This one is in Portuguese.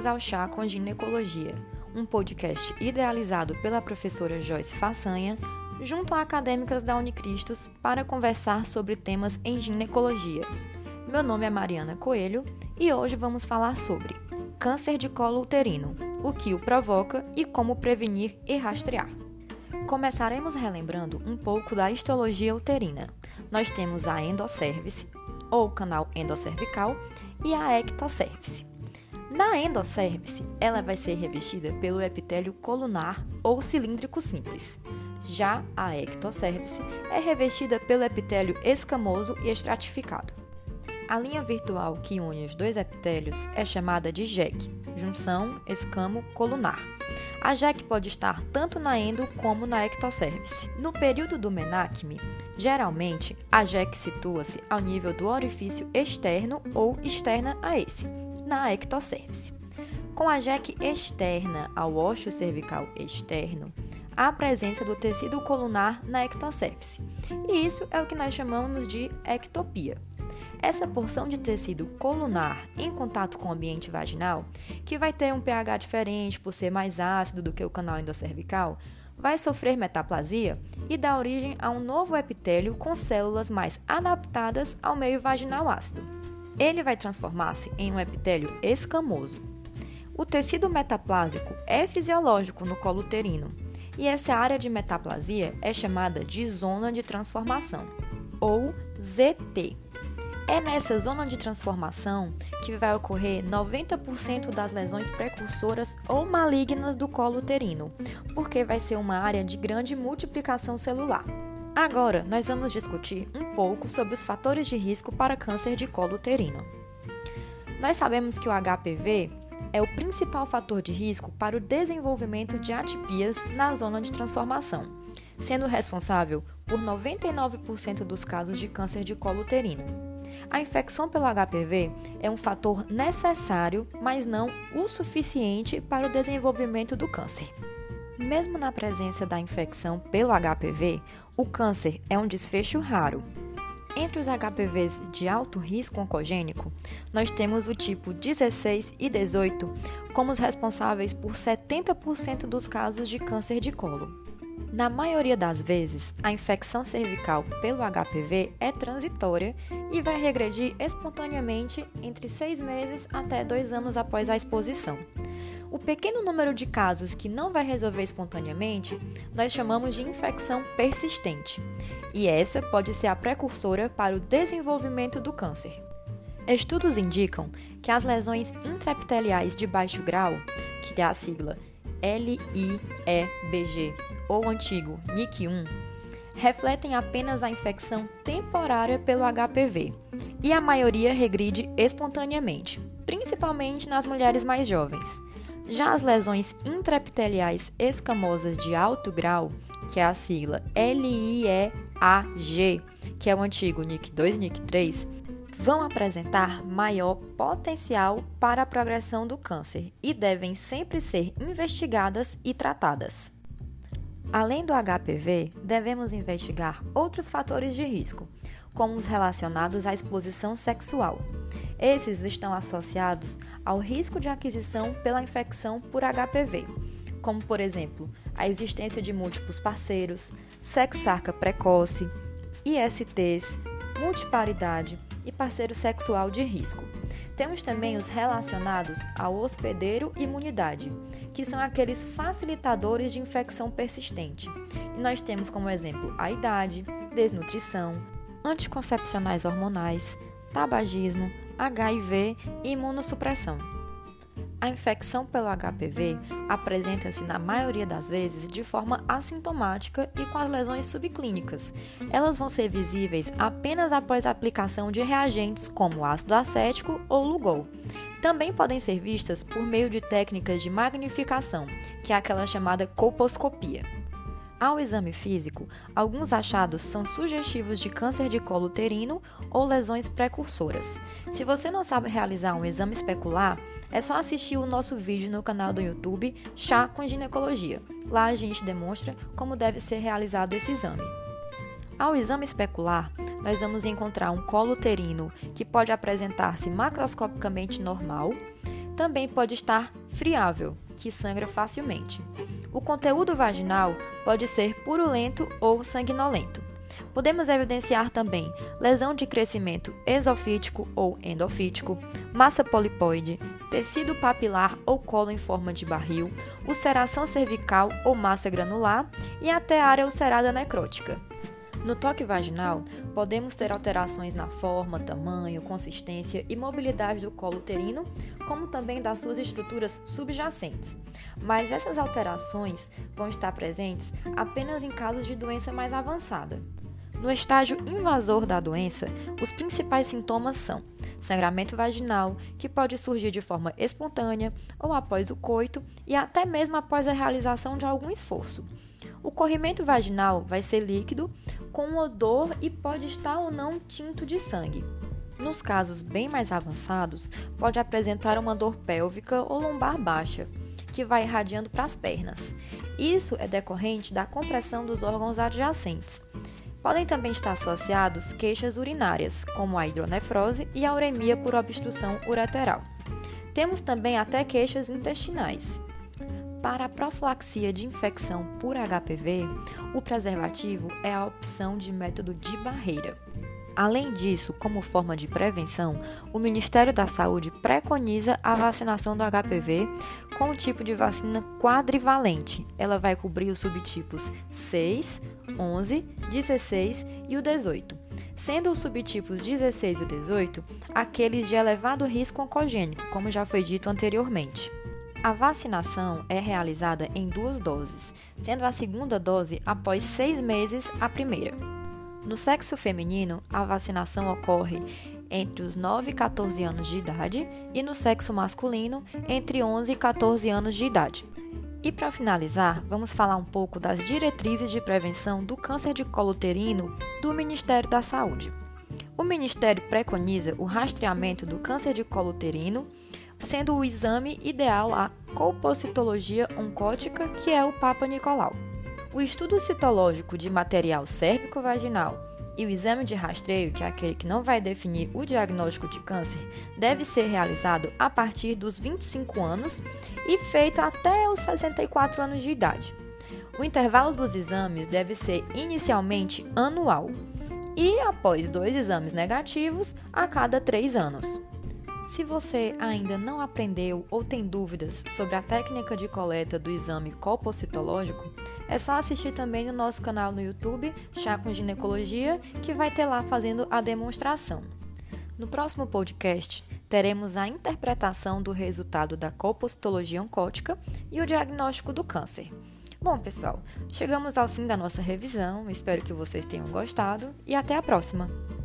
Bem-vindos ao Chá com Ginecologia, um podcast idealizado pela professora Joyce Façanha, junto a acadêmicas da Unicristos, para conversar sobre temas em ginecologia. Meu nome é Mariana Coelho e hoje vamos falar sobre câncer de colo uterino, o que o provoca e como prevenir e rastrear. Começaremos relembrando um pouco da histologia uterina. Nós temos a endocervice, ou canal endocervical, e a ectocervice. Na endocervice, ela vai ser revestida pelo epitélio colunar ou cilíndrico simples. Já a ectocervice é revestida pelo epitélio escamoso e estratificado. A linha virtual que une os dois epitélios é chamada de JEC, junção escamo-colunar. A JEC pode estar tanto na endo como na ectocervice. No período do menacme, geralmente a JEC situa-se ao nível do orifício externo ou externa a esse, na ectocervice. Com a JEC externa ao ósseo cervical externo, a presença do tecido colunar na ectocervice. E isso é o que nós chamamos de ectopia. Essa porção de tecido colunar em contato com o ambiente vaginal, que vai ter um pH diferente por ser mais ácido do que o canal endocervical, vai sofrer metaplasia e dar origem a um novo epitélio com células mais adaptadas ao meio vaginal ácido. Ele vai transformar-se em um epitélio escamoso. O tecido metaplásico é fisiológico no colo uterino, e essa área de metaplasia é chamada de zona de transformação, ou ZT. É nessa zona de transformação que vai ocorrer 90% das lesões precursoras ou malignas do colo uterino, porque vai ser uma área de grande multiplicação celular. Agora, nós vamos discutir um pouco sobre os fatores de risco para câncer de colo uterino. Nós sabemos que o HPV é o principal fator de risco para o desenvolvimento de atipias na zona de transformação, sendo responsável por 99% dos casos de câncer de colo uterino. A infecção pelo HPV é um fator necessário, mas não o suficiente para o desenvolvimento do câncer. Mesmo na presença da infecção pelo HPV, o câncer é um desfecho raro. Entre os HPVs de alto risco oncogênico, nós temos o tipo 16 e 18 como os responsáveis por 70% dos casos de câncer de colo. Na maioria das vezes, a infecção cervical pelo HPV é transitória e vai regredir espontaneamente entre seis meses até dois anos após a exposição. O pequeno número de casos que não vai resolver espontaneamente, nós chamamos de infecção persistente, e essa pode ser a precursora para o desenvolvimento do câncer. Estudos indicam que as lesões intraepiteliais de baixo grau, que é a sigla LIEBG ou antigo NIC1, refletem apenas a infecção temporária pelo HPV e a maioria regride espontaneamente, principalmente nas mulheres mais jovens. Já as lesões intraepiteliais escamosas de alto grau, que é a sigla LIEAG, que é o antigo NIC2 e NIC3, vão apresentar maior potencial para a progressão do câncer e devem sempre ser investigadas e tratadas. Além do HPV, devemos investigar outros fatores de risco, como os relacionados à exposição sexual. Esses estão associados ao risco de aquisição pela infecção por HPV, como, por exemplo, a existência de múltiplos parceiros, sexarca precoce, ISTs, multiparidade, e parceiro sexual de risco. Temos também os relacionados ao hospedeiro imunidade, que são aqueles facilitadores de infecção persistente. E nós temos como exemplo a idade, desnutrição, anticoncepcionais hormonais, tabagismo, HIV e imunossupressão. A infecção pelo HPV apresenta-se na maioria das vezes de forma assintomática e com as lesões subclínicas. Elas vão ser visíveis apenas após a aplicação de reagentes como ácido acético ou Lugol. Também podem ser vistas por meio de técnicas de magnificação, que é aquela chamada colposcopia. Ao exame físico, alguns achados são sugestivos de câncer de colo uterino ou lesões precursoras. Se você não sabe realizar um exame especular, é só assistir o nosso vídeo no canal do YouTube Chá com Ginecologia. Lá a gente demonstra como deve ser realizado esse exame. Ao exame especular, nós vamos encontrar um colo uterino que pode apresentar-se macroscopicamente normal, também pode estar friável, que sangra facilmente. O conteúdo vaginal pode ser purulento ou sanguinolento. Podemos evidenciar também lesão de crescimento exofítico ou endofítico, massa polipoide, tecido papilar ou colo em forma de barril, ulceração cervical ou massa granular e até área ulcerada necrótica. No toque vaginal, podemos ter alterações na forma, tamanho, consistência e mobilidade do colo uterino, como também das suas estruturas subjacentes. Mas essas alterações vão estar presentes apenas em casos de doença mais avançada. No estágio invasor da doença, os principais sintomas são sangramento vaginal, que pode surgir de forma espontânea ou após o coito e até mesmo após a realização de algum esforço. O corrimento vaginal vai ser líquido, com odor e pode estar ou não tinto de sangue. Nos casos bem mais avançados, pode apresentar uma dor pélvica ou lombar baixa, que vai irradiando para as pernas. Isso é decorrente da compressão dos órgãos adjacentes. Podem também estar associados queixas urinárias, como a hidronefrose e a uremia por obstrução ureteral. Temos também até queixas intestinais. Para a profilaxia de infecção por HPV, o preservativo é a opção de método de barreira. Além disso, como forma de prevenção, o Ministério da Saúde preconiza a vacinação do HPV com o tipo de vacina quadrivalente. Ela vai cobrir os subtipos 6, 11, 16 e o 18, sendo os subtipos 16 e o 18 aqueles de elevado risco oncogênico, como já foi dito anteriormente. A vacinação é realizada em duas doses, sendo a segunda dose após seis meses a primeira. No sexo feminino, a vacinação ocorre entre os 9 e 14 anos de idade e no sexo masculino, entre 11 e 14 anos de idade. E para finalizar, vamos falar um pouco das diretrizes de prevenção do câncer de colo uterino do Ministério da Saúde. O Ministério preconiza o rastreamento do câncer de colo uterino, sendo o exame ideal a colpocitologia oncótica, que é o Papa Nicolau. O estudo citológico de material cérvico-vaginal e o exame de rastreio, que é aquele que não vai definir o diagnóstico de câncer, deve ser realizado a partir dos 25 anos e feito até os 64 anos de idade. O intervalo dos exames deve ser inicialmente anual e, após dois exames negativos, a cada três anos. Se você ainda não aprendeu ou tem dúvidas sobre a técnica de coleta do exame colpocitológico, é só assistir também no nosso canal no YouTube, Chá com Ginecologia, que vai ter lá fazendo a demonstração. No próximo podcast, teremos a interpretação do resultado da colpocitologia oncótica e o diagnóstico do câncer. Bom, pessoal, chegamos ao fim da nossa revisão, espero que vocês tenham gostado e até a próxima!